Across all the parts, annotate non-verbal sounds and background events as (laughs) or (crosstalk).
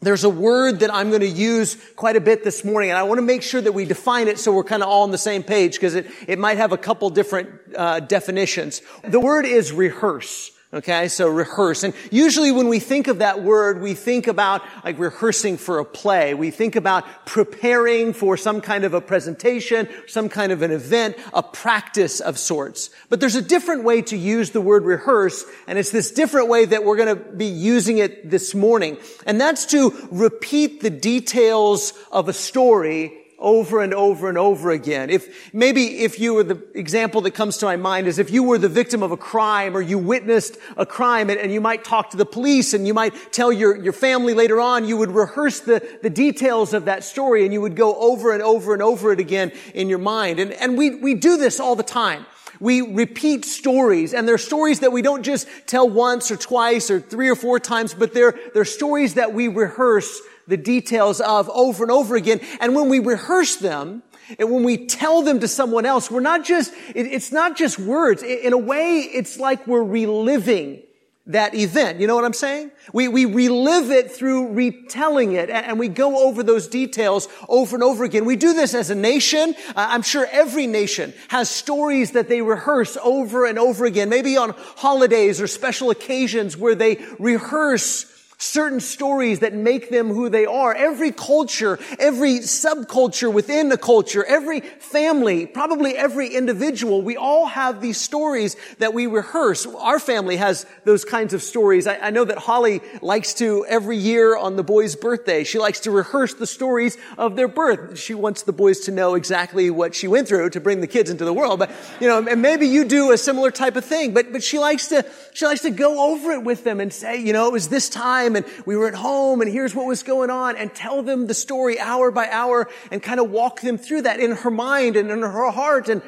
There's a word that I'm going to use quite a bit this morning, and I want to make sure that we define it so we're kind of all on the same page because it, it might have a couple different uh, definitions. The word is rehearse. Okay, so rehearse. And usually when we think of that word, we think about like rehearsing for a play. We think about preparing for some kind of a presentation, some kind of an event, a practice of sorts. But there's a different way to use the word rehearse, and it's this different way that we're going to be using it this morning. And that's to repeat the details of a story over and over and over again. If maybe if you were the example that comes to my mind is if you were the victim of a crime or you witnessed a crime and, and, you might talk to the police and you might tell your, your family later on, you would rehearse the, the details of that story and you would go over and over and over it again in your mind. And, and we, we do this all the time. We repeat stories, and they're stories that we don't just tell once or twice or three or four times, but they're, they're stories that we rehearse the details of over and over again. And when we rehearse them, and when we tell them to someone else, we're not just, it's not just words. In a way, it's like we're reliving that event. You know what I'm saying? We, we relive it through retelling it and we go over those details over and over again. We do this as a nation. I'm sure every nation has stories that they rehearse over and over again, maybe on holidays or special occasions where they rehearse certain stories that make them who they are. Every culture, every subculture within a culture, every family, probably every individual, we all have these stories that we rehearse. Our family has those kinds of stories. I, I know that Holly likes to, every year on the boys' birthday, she likes to rehearse the stories of their birth. She wants the boys to know exactly what she went through to bring the kids into the world. But, you know, and maybe you do a similar type of thing, but, but she likes to, she likes to go over it with them and say, you know, it was this time time and we were at home and here's what was going on and tell them the story hour by hour and kind of walk them through that in her mind and in her heart. And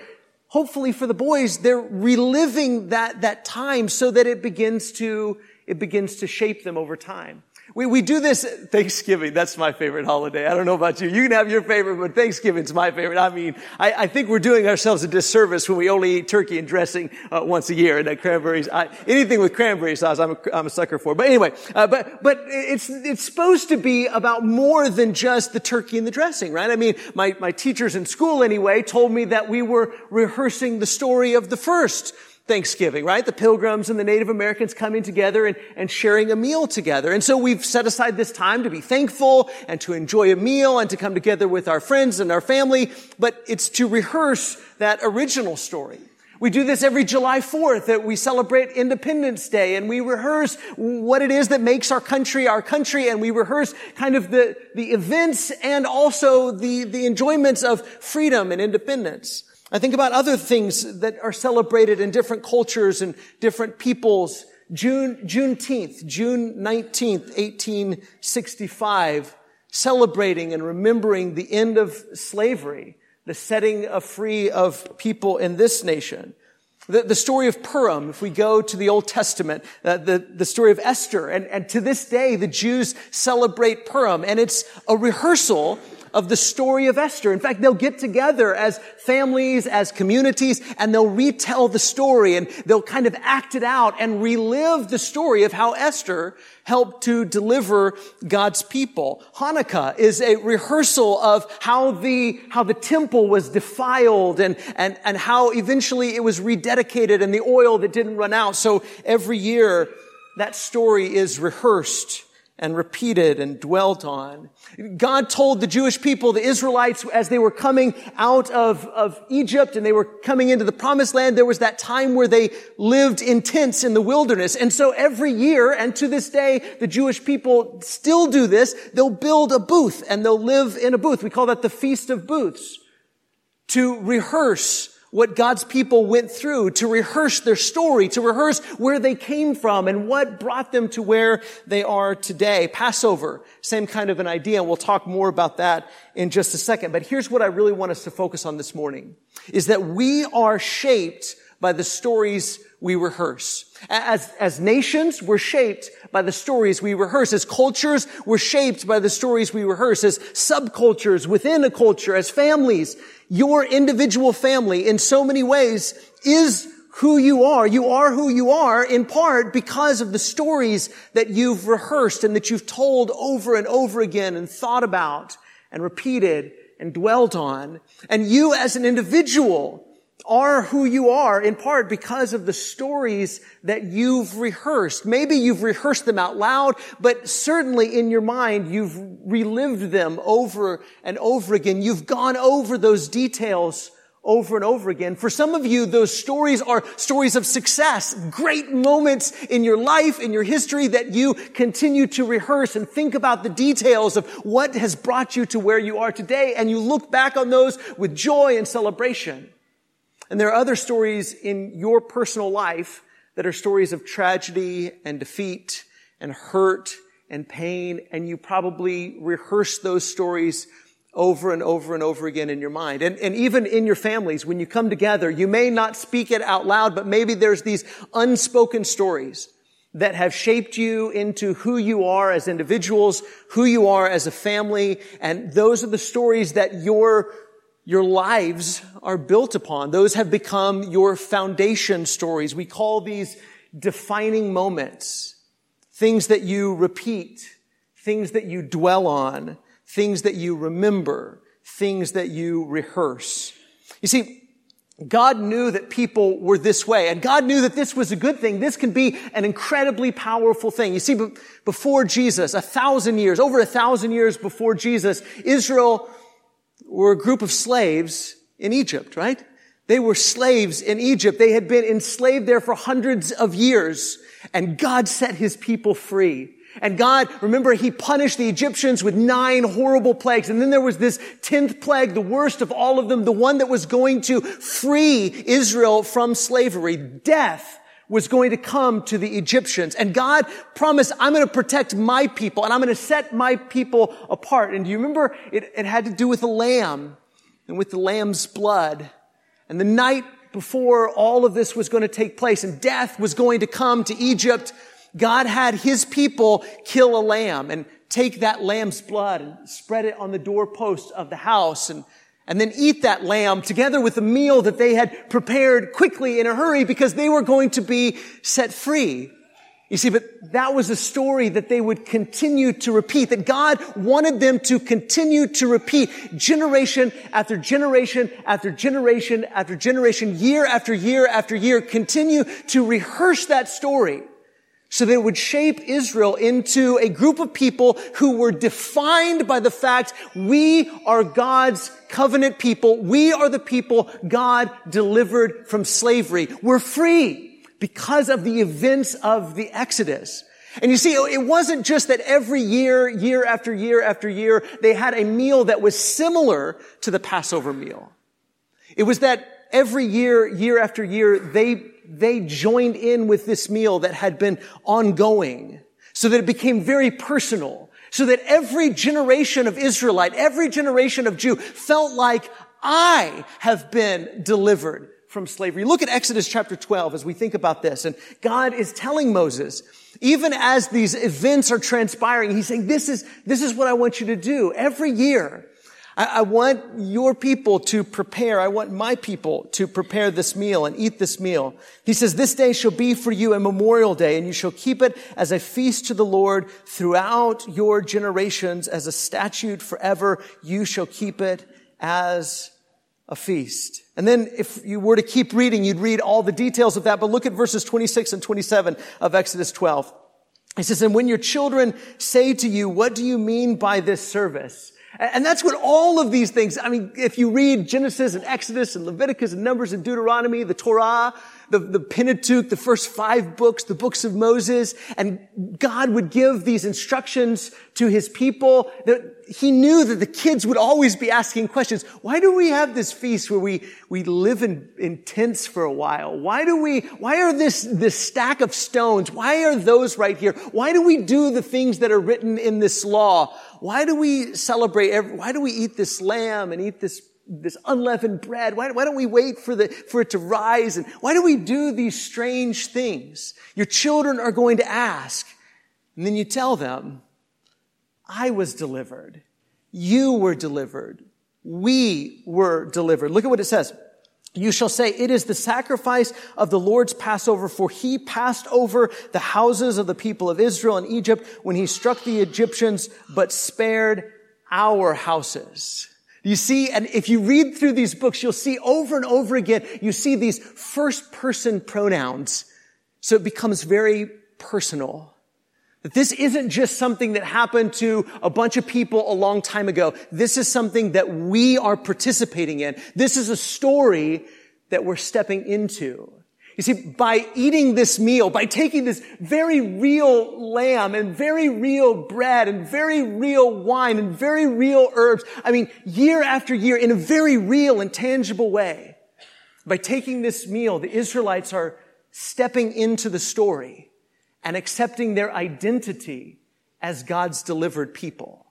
hopefully for the boys, they're reliving that, that time so that it begins to, it begins to shape them over time. We, we do this Thanksgiving. That's my favorite holiday. I don't know about you. You can have your favorite, but Thanksgiving's my favorite. I mean, I, I think we're doing ourselves a disservice when we only eat turkey and dressing uh, once a year and that cranberries. I, anything with cranberry sauce, I'm a, I'm a sucker for. But anyway, uh, but but it's it's supposed to be about more than just the turkey and the dressing, right? I mean, my my teachers in school anyway told me that we were rehearsing the story of the first Thanksgiving, right? The pilgrims and the Native Americans coming together and, and sharing a meal together. And so we've set aside this time to be thankful and to enjoy a meal and to come together with our friends and our family, but it's to rehearse that original story. We do this every July 4th that we celebrate Independence Day and we rehearse what it is that makes our country our country and we rehearse kind of the, the events and also the, the enjoyments of freedom and independence. I think about other things that are celebrated in different cultures and different peoples. June, Juneteenth, June 19th, 1865, celebrating and remembering the end of slavery, the setting free of people in this nation. The, the story of Purim, if we go to the Old Testament, uh, the, the story of Esther, and, and to this day, the Jews celebrate Purim, and it's a rehearsal of the story of Esther. In fact, they'll get together as families, as communities, and they'll retell the story and they'll kind of act it out and relive the story of how Esther helped to deliver God's people. Hanukkah is a rehearsal of how the, how the temple was defiled and, and, and how eventually it was rededicated and the oil that didn't run out. So every year that story is rehearsed and repeated and dwelt on. God told the Jewish people, the Israelites, as they were coming out of, of Egypt and they were coming into the promised land, there was that time where they lived in tents in the wilderness. And so every year, and to this day, the Jewish people still do this, they'll build a booth and they'll live in a booth. We call that the Feast of Booths. To rehearse what God's people went through, to rehearse their story, to rehearse where they came from and what brought them to where they are today. Passover, same kind of an idea, and we'll talk more about that in just a second. But here's what I really want us to focus on this morning, is that we are shaped by the stories we rehearse. As, as nations, we're shaped by the stories we rehearse. As cultures, we're shaped by the stories we rehearse. As subcultures within a culture, as families, your individual family in so many ways is who you are. You are who you are in part because of the stories that you've rehearsed and that you've told over and over again and thought about and repeated and dwelt on. And you as an individual are who you are in part because of the stories that you've rehearsed. Maybe you've rehearsed them out loud, but certainly in your mind, you've relived them over and over again. You've gone over those details over and over again. For some of you, those stories are stories of success, great moments in your life, in your history that you continue to rehearse and think about the details of what has brought you to where you are today. And you look back on those with joy and celebration. And there are other stories in your personal life that are stories of tragedy and defeat and hurt and pain. And you probably rehearse those stories over and over and over again in your mind. And, and even in your families, when you come together, you may not speak it out loud, but maybe there's these unspoken stories that have shaped you into who you are as individuals, who you are as a family, and those are the stories that your, your lives are built upon. Those have become your foundation stories. We call these defining moments, things that you repeat, things that you dwell on, things that you remember, things that you rehearse. You see, God knew that people were this way, and God knew that this was a good thing. This can be an incredibly powerful thing. You see, before Jesus, a thousand years, over a thousand years before Jesus, Israel were a group of slaves in Egypt, right? They were slaves in Egypt. They had been enslaved there for hundreds of years, and God set his people free. And God, remember, He punished the Egyptians with nine horrible plagues. And then there was this tenth plague, the worst of all of them, the one that was going to free Israel from slavery. Death was going to come to the Egyptians. And God promised, I'm going to protect my people and I'm going to set my people apart. And do you remember it, it had to do with the lamb and with the lamb's blood. And the night before all of this was going to take place and death was going to come to Egypt, God had his people kill a lamb and take that lamb's blood and spread it on the doorpost of the house and, and then eat that lamb together with the meal that they had prepared quickly in a hurry because they were going to be set free. You see, but that was a story that they would continue to repeat, that God wanted them to continue to repeat generation after generation after generation after generation, year after year after year, continue to rehearse that story so that it would shape Israel into a group of people who were defined by the fact we are God's covenant people. We are the people God delivered from slavery. We're free because of the events of the Exodus. And you see, it wasn't just that every year, year after year after year, they had a meal that was similar to the Passover meal. It was that every year, year after year, they they joined in with this meal that had been ongoing so that it became very personal. So that every generation of Israelite, every generation of Jew felt like I have been delivered from slavery. Look at Exodus chapter 12 as we think about this. And God is telling Moses, even as these events are transpiring, he's saying, this is, this is what I want you to do. Every year, I, I want your people to prepare. I want my people to prepare this meal and eat this meal. He says, this day shall be for you a memorial day and you shall keep it as a feast to the Lord throughout your generations as a statute forever. You shall keep it as a feast. And then if you were to keep reading, you'd read all the details of that, but look at verses 26 and 27 of Exodus 12. He says, and when your children say to you, what do you mean by this service? And that's what all of these things, I mean, if you read Genesis and Exodus and Leviticus and Numbers and Deuteronomy, the Torah, the, the Pentateuch, the first five books, the books of Moses, and God would give these instructions to his people that he knew that the kids would always be asking questions. Why do we have this feast where we, we live in, in tents for a while? Why do we, why are this, this stack of stones? Why are those right here? Why do we do the things that are written in this law? Why do we celebrate, every, why do we eat this lamb and eat this, this unleavened bread? Why, why don't we wait for the, for it to rise? And why do we do these strange things? Your children are going to ask. And then you tell them, I was delivered. You were delivered. We were delivered. Look at what it says. You shall say, it is the sacrifice of the Lord's Passover, for he passed over the houses of the people of Israel in Egypt when he struck the Egyptians, but spared our houses. You see, and if you read through these books, you'll see over and over again, you see these first person pronouns. So it becomes very personal. That this isn't just something that happened to a bunch of people a long time ago. This is something that we are participating in. This is a story that we're stepping into. You see, by eating this meal, by taking this very real lamb and very real bread and very real wine and very real herbs, I mean, year after year in a very real and tangible way, by taking this meal, the Israelites are stepping into the story and accepting their identity as God's delivered people.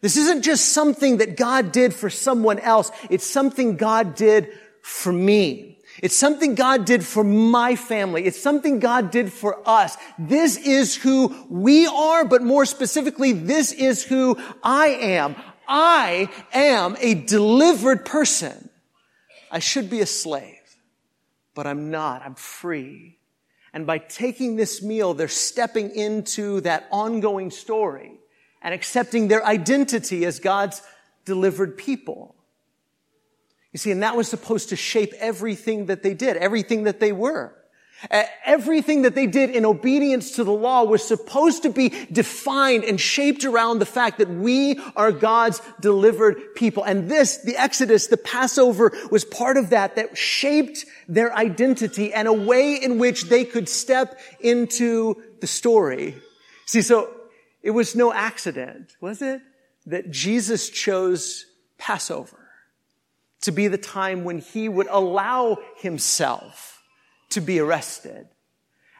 This isn't just something that God did for someone else. It's something God did for me. It's something God did for my family. It's something God did for us. This is who we are, but more specifically, this is who I am. I am a delivered person. I should be a slave, but I'm not. I'm free. And by taking this meal, they're stepping into that ongoing story and accepting their identity as God's delivered people. You see, and that was supposed to shape everything that they did, everything that they were. Everything that they did in obedience to the law was supposed to be defined and shaped around the fact that we are God's delivered people. And this, the Exodus, the Passover was part of that, that shaped their identity and a way in which they could step into the story. See, so it was no accident, was it? That Jesus chose Passover to be the time when he would allow himself to be arrested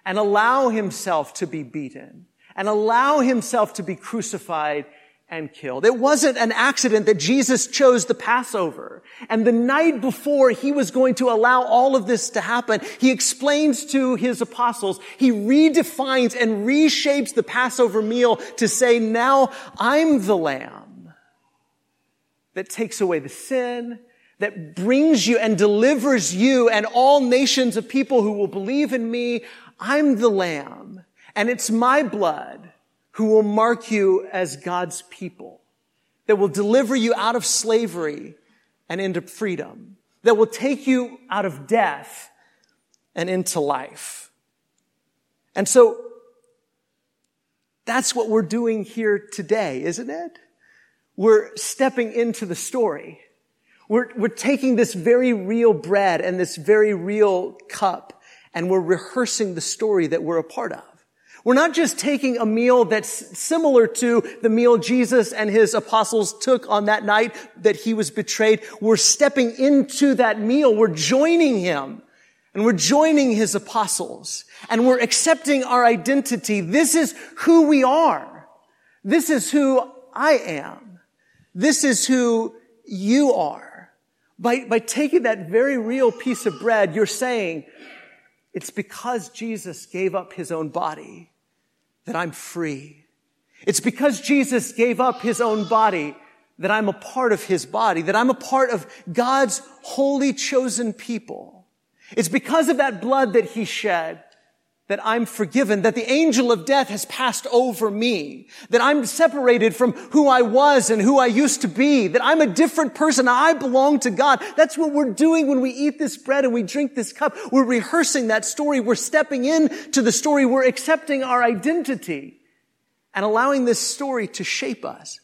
and allow himself to be beaten and allow himself to be crucified and killed. It wasn't an accident that Jesus chose the Passover. And the night before he was going to allow all of this to happen, he explains to his apostles, he redefines and reshapes the Passover meal to say, now I'm the lamb that takes away the sin that brings you and delivers you and all nations of people who will believe in me. I'm the lamb and it's my blood who will mark you as God's people that will deliver you out of slavery and into freedom, that will take you out of death and into life. And so that's what we're doing here today, isn't it? We're stepping into the story. We're, we're taking this very real bread and this very real cup and we're rehearsing the story that we're a part of. We're not just taking a meal that's similar to the meal Jesus and his apostles took on that night that he was betrayed. We're stepping into that meal. We're joining him and we're joining his apostles and we're accepting our identity. This is who we are. This is who I am. This is who you are. By, by taking that very real piece of bread, you're saying, it's because Jesus gave up his own body that I'm free. It's because Jesus gave up his own body that I'm a part of his body, that I'm a part of God's holy chosen people. It's because of that blood that he shed that I'm forgiven, that the angel of death has passed over me, that I'm separated from who I was and who I used to be, that I'm a different person. I belong to God. That's what we're doing when we eat this bread and we drink this cup. We're rehearsing that story. We're stepping into the story. We're accepting our identity and allowing this story to shape us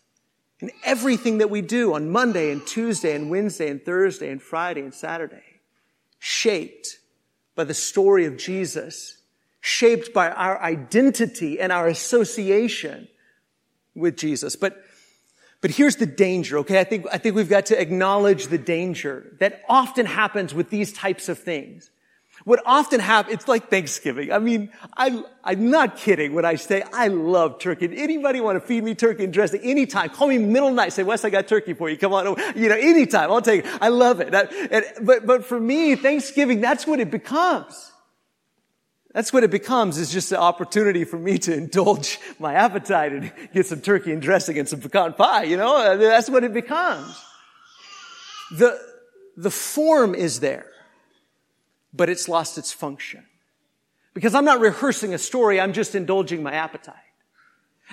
in everything that we do on Monday and Tuesday and Wednesday and Thursday and Friday and Saturday, shaped by the story of Jesus shaped by our identity and our association with Jesus. But, but here's the danger, okay? I think, I think we've got to acknowledge the danger that often happens with these types of things. What often happens, it's like Thanksgiving. I mean, I, I'm not kidding when I say I love turkey. Anybody want to feed me turkey and dressing? Anytime. Call me middle night. Say, Wes, I got turkey for you. Come on over. You know, anytime. I'll take it. I love it. and, but, but for me, Thanksgiving, that's what it becomes. That's what it becomes is just an opportunity for me to indulge my appetite and get some turkey and dressing and some pecan pie, you know? That's what it becomes. The, the form is there. but it's lost its function. Because I'm not rehearsing a story, I'm just indulging my appetite.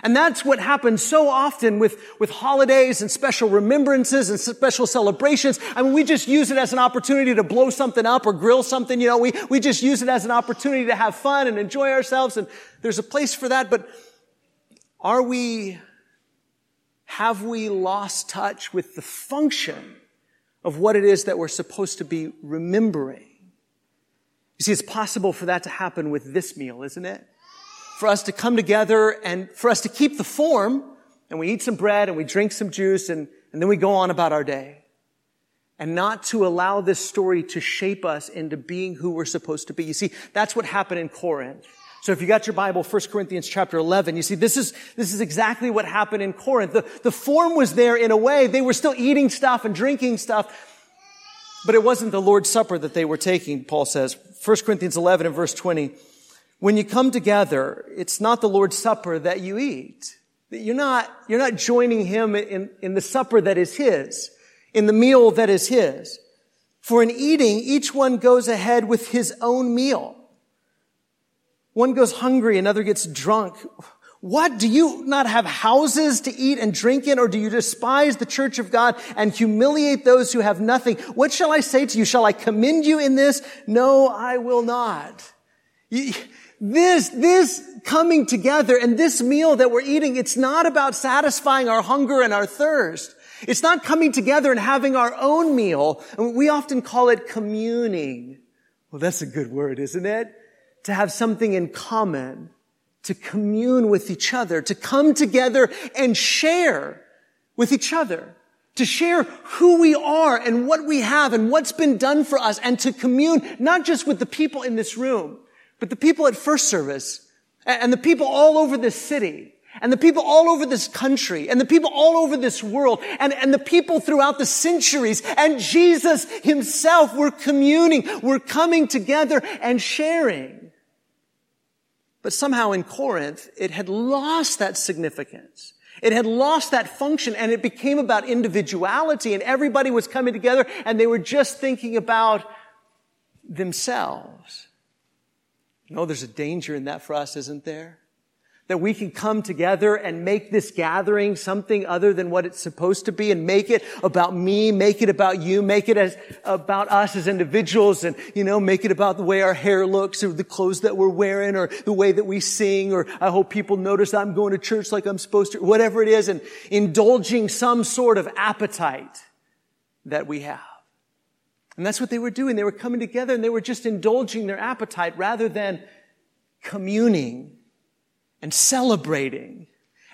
And that's what happens so often with, with holidays and special remembrances and special celebrations. I mean, we just use it as an opportunity to blow something up or grill something. You know, we, we just use it as an opportunity to have fun and enjoy ourselves. And there's a place for that. But are we, have we lost touch with the function of what it is that we're supposed to be remembering? You see, it's possible for that to happen with this meal, isn't it? For us to come together and for us to keep the form and we eat some bread and we drink some juice and, and then we go on about our day. And not to allow this story to shape us into being who we're supposed to be. You see, that's what happened in Corinth. So if you got your Bible, 1 Corinthians chapter 11, you see, this is, this is exactly what happened in Corinth. The, the form was there in a way. They were still eating stuff and drinking stuff, but it wasn't the Lord's Supper that they were taking, Paul says. 1 Corinthians 11 and verse 20. When you come together, it's not the Lord's Supper that you eat. You're not, you're not joining Him in, in the supper that is His, in the meal that is His. For in eating, each one goes ahead with his own meal. One goes hungry, another gets drunk. What? Do you not have houses to eat and drink in, or do you despise the church of God and humiliate those who have nothing? What shall I say to you? Shall I commend you in this? No, I will not. This, this coming together and this meal that we're eating, it's not about satisfying our hunger and our thirst. It's not coming together and having our own meal. We often call it communing. Well, that's a good word, isn't it? To have something in common to commune with each other, to come together and share with each other, to share who we are and what we have and what's been done for us and to commune not just with the people in this room, but the people at first service and the people all over this city and the people all over this country and the people all over this world and, and the people throughout the centuries and Jesus himself were communing, were coming together and sharing. But somehow in Corinth, it had lost that significance. It had lost that function and it became about individuality and everybody was coming together and they were just thinking about themselves. Know, there's a danger in that for us, isn't there? that we can come together and make this gathering something other than what it's supposed to be and make it about me, make it about you, make it as about us as individuals and, you know, make it about the way our hair looks or the clothes that we're wearing or the way that we sing or I hope people notice I'm going to church like I'm supposed to, whatever it is and indulging some sort of appetite that we have. And that's what they were doing. They were coming together and they were just indulging their appetite rather than communing and celebrating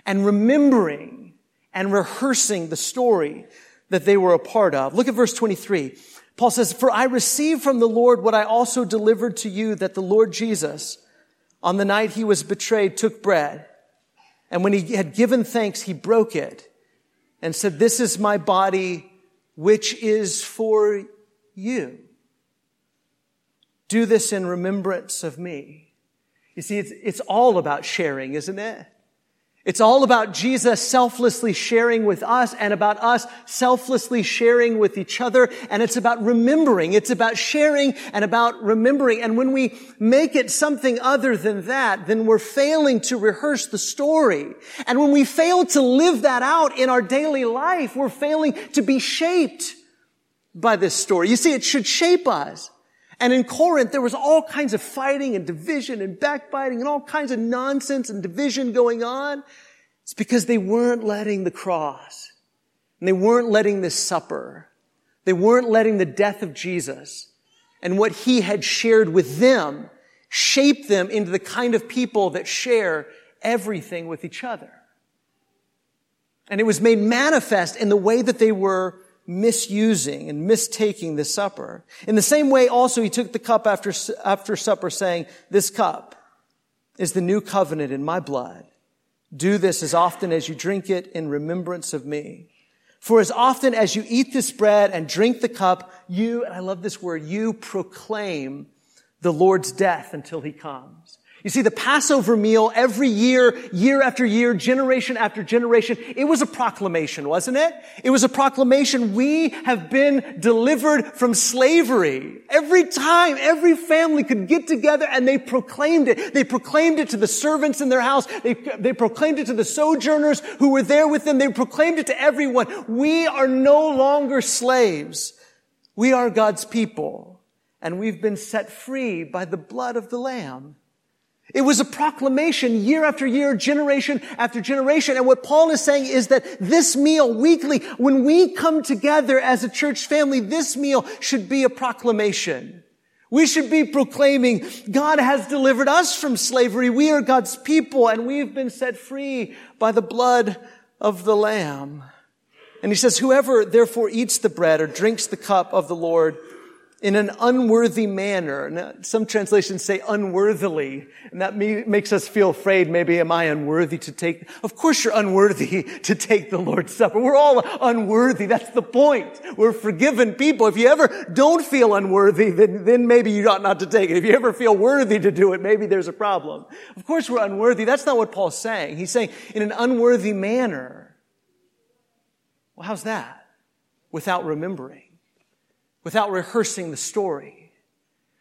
and remembering and rehearsing the story that they were a part of. Look at verse 23. Paul says, For I received from the Lord what I also delivered to you that the Lord Jesus, on the night he was betrayed, took bread. And when he had given thanks, he broke it and said, This is my body, which is for you. Do this in remembrance of me. You see, it's, it's all about sharing, isn't it? It's all about Jesus selflessly sharing with us and about us selflessly sharing with each other. And it's about remembering. It's about sharing and about remembering. And when we make it something other than that, then we're failing to rehearse the story. And when we fail to live that out in our daily life, we're failing to be shaped by this story. You see, it should shape us. And in Corinth, there was all kinds of fighting and division and backbiting and all kinds of nonsense and division going on. It's because they weren't letting the cross and they weren't letting this supper. They weren't letting the death of Jesus and what he had shared with them shape them into the kind of people that share everything with each other. And it was made manifest in the way that they were misusing and mistaking the supper. In the same way, also, he took the cup after, after supper saying, this cup is the new covenant in my blood. Do this as often as you drink it in remembrance of me. For as often as you eat this bread and drink the cup, you, and I love this word, you proclaim the Lord's death until he comes. You see, the Passover meal every year, year after year, generation after generation, it was a proclamation, wasn't it? It was a proclamation. We have been delivered from slavery. Every time, every family could get together and they proclaimed it. They proclaimed it to the servants in their house. They, they proclaimed it to the sojourners who were there with them. They proclaimed it to everyone. We are no longer slaves. We are God's people and we've been set free by the blood of the Lamb. It was a proclamation year after year, generation after generation. And what Paul is saying is that this meal weekly, when we come together as a church family, this meal should be a proclamation. We should be proclaiming, God has delivered us from slavery. We are God's people and we've been set free by the blood of the Lamb. And he says, whoever therefore eats the bread or drinks the cup of the Lord in an unworthy manner. Now, some translations say unworthily, and that makes us feel afraid. Maybe am I unworthy to take? Of course you're unworthy (laughs) to take the Lord's Supper. We're all unworthy. That's the point. We're forgiven people. If you ever don't feel unworthy, then, then maybe you ought not to take it. If you ever feel worthy to do it, maybe there's a problem. Of course we're unworthy. That's not what Paul's saying. He's saying in an unworthy manner. Well, how's that? Without remembering without rehearsing the story,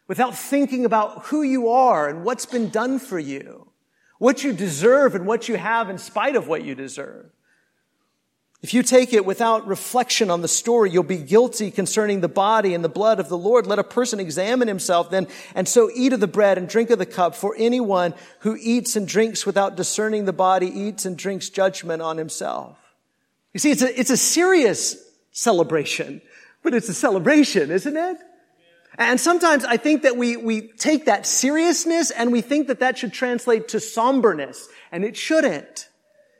without thinking about who you are and what's been done for you, what you deserve and what you have in spite of what you deserve. If you take it without reflection on the story, you'll be guilty concerning the body and the blood of the Lord. Let a person examine himself then, and so eat of the bread and drink of the cup. For anyone who eats and drinks without discerning the body eats and drinks judgment on himself. You see, it's a, it's a serious celebration. But it's a celebration, isn't it? And sometimes I think that we, we take that seriousness and we think that that should translate to somberness, and it shouldn't.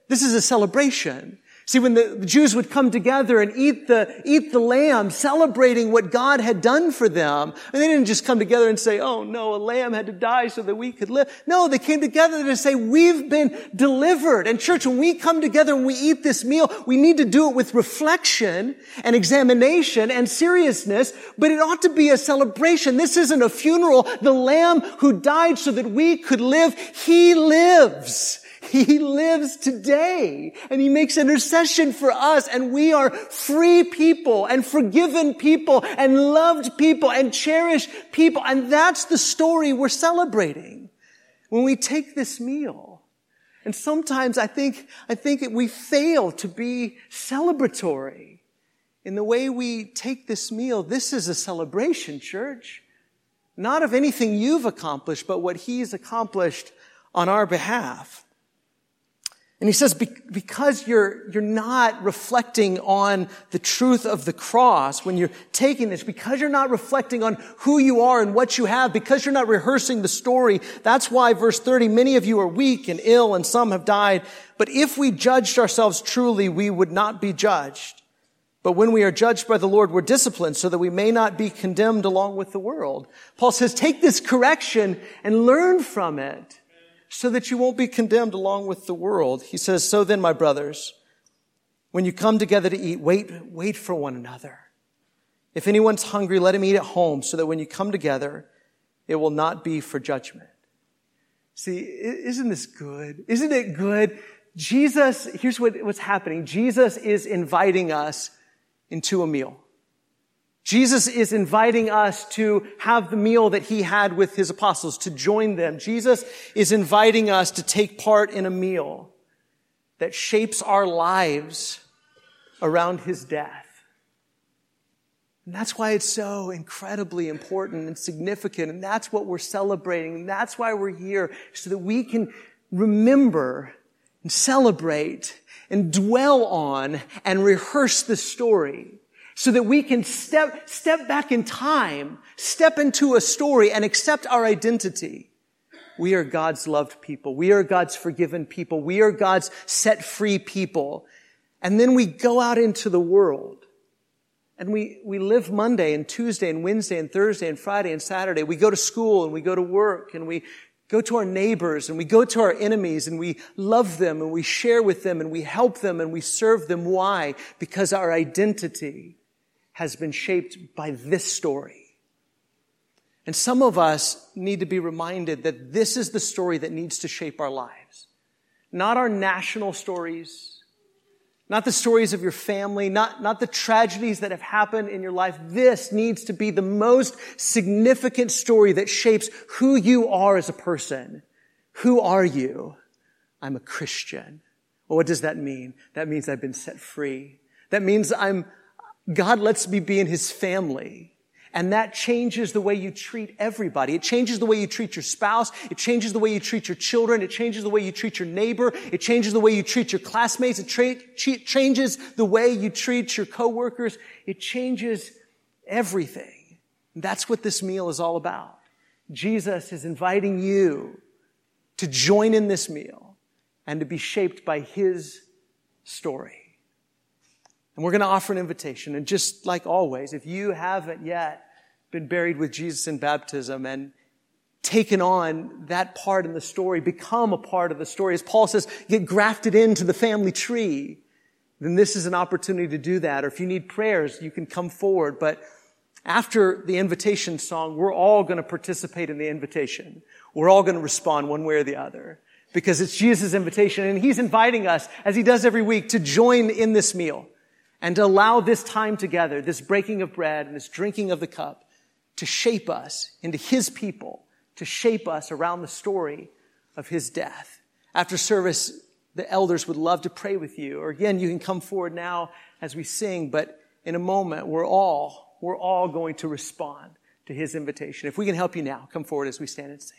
This is a celebration. See, when the, the, Jews would come together and eat the, eat the lamb, celebrating what God had done for them, and they didn't just come together and say, oh no, a lamb had to die so that we could live. No, they came together to say, we've been delivered. And church, when we come together and we eat this meal, we need to do it with reflection and examination and seriousness, but it ought to be a celebration. This isn't a funeral. The lamb who died so that we could live, he lives. He lives today and he makes intercession for us and we are free people and forgiven people and loved people and cherished people. And that's the story we're celebrating when we take this meal. And sometimes I think, I think we fail to be celebratory in the way we take this meal. This is a celebration, church. Not of anything you've accomplished, but what he's accomplished on our behalf. And he says, because you're, you're not reflecting on the truth of the cross when you're taking this, because you're not reflecting on who you are and what you have, because you're not rehearsing the story, that's why verse 30, many of you are weak and ill and some have died. But if we judged ourselves truly, we would not be judged. But when we are judged by the Lord, we're disciplined so that we may not be condemned along with the world. Paul says, take this correction and learn from it so that you won't be condemned along with the world. He says, so then, my brothers, when you come together to eat, wait, wait for one another. If anyone's hungry, let him eat at home so that when you come together, it will not be for judgment. See, isn't this good? Isn't it good? Jesus, here's what, what's happening. Jesus is inviting us into a meal. Jesus is inviting us to have the meal that he had with his apostles, to join them. Jesus is inviting us to take part in a meal that shapes our lives around his death. And that's why it's so incredibly important and significant. And that's what we're celebrating. And that's why we're here, so that we can remember and celebrate and dwell on and rehearse the story so that we can step, step back in time, step into a story and accept our identity. We are God's loved people. We are God's forgiven people. We are God's set free people. And then we go out into the world and we, we live Monday and Tuesday and Wednesday and Thursday and Friday and Saturday. We go to school and we go to work and we go to our neighbors and we go to our enemies and we love them and we share with them and we help them and we serve them. Why? Because our identity has been shaped by this story. And some of us need to be reminded that this is the story that needs to shape our lives. Not our national stories, not the stories of your family, not, not the tragedies that have happened in your life. This needs to be the most significant story that shapes who you are as a person. Who are you? I'm a Christian. Well, what does that mean? That means I've been set free. That means I'm, God lets me be in his family. And that changes the way you treat everybody. It changes the way you treat your spouse. It changes the way you treat your children. It changes the way you treat your neighbor. It changes the way you treat your classmates. It tra- changes the way you treat your coworkers. It changes everything. And that's what this meal is all about. Jesus is inviting you to join in this meal and to be shaped by his story. And we're going to offer an invitation. And just like always, if you haven't yet been buried with Jesus in baptism and taken on that part in the story, become a part of the story, as Paul says, get grafted into the family tree, then this is an opportunity to do that. Or if you need prayers, you can come forward. But after the invitation song, we're all going to participate in the invitation. We're all going to respond one way or the other because it's Jesus' invitation and he's inviting us, as he does every week, to join in this meal and allow this time together, this breaking of bread and this drinking of the cup to shape us into his people, to shape us around the story of his death. After service, the elders would love to pray with you. Or again, you can come forward now as we sing, but in a moment, we're all, we're all going to respond to his invitation. If we can help you now, come forward as we stand and sing.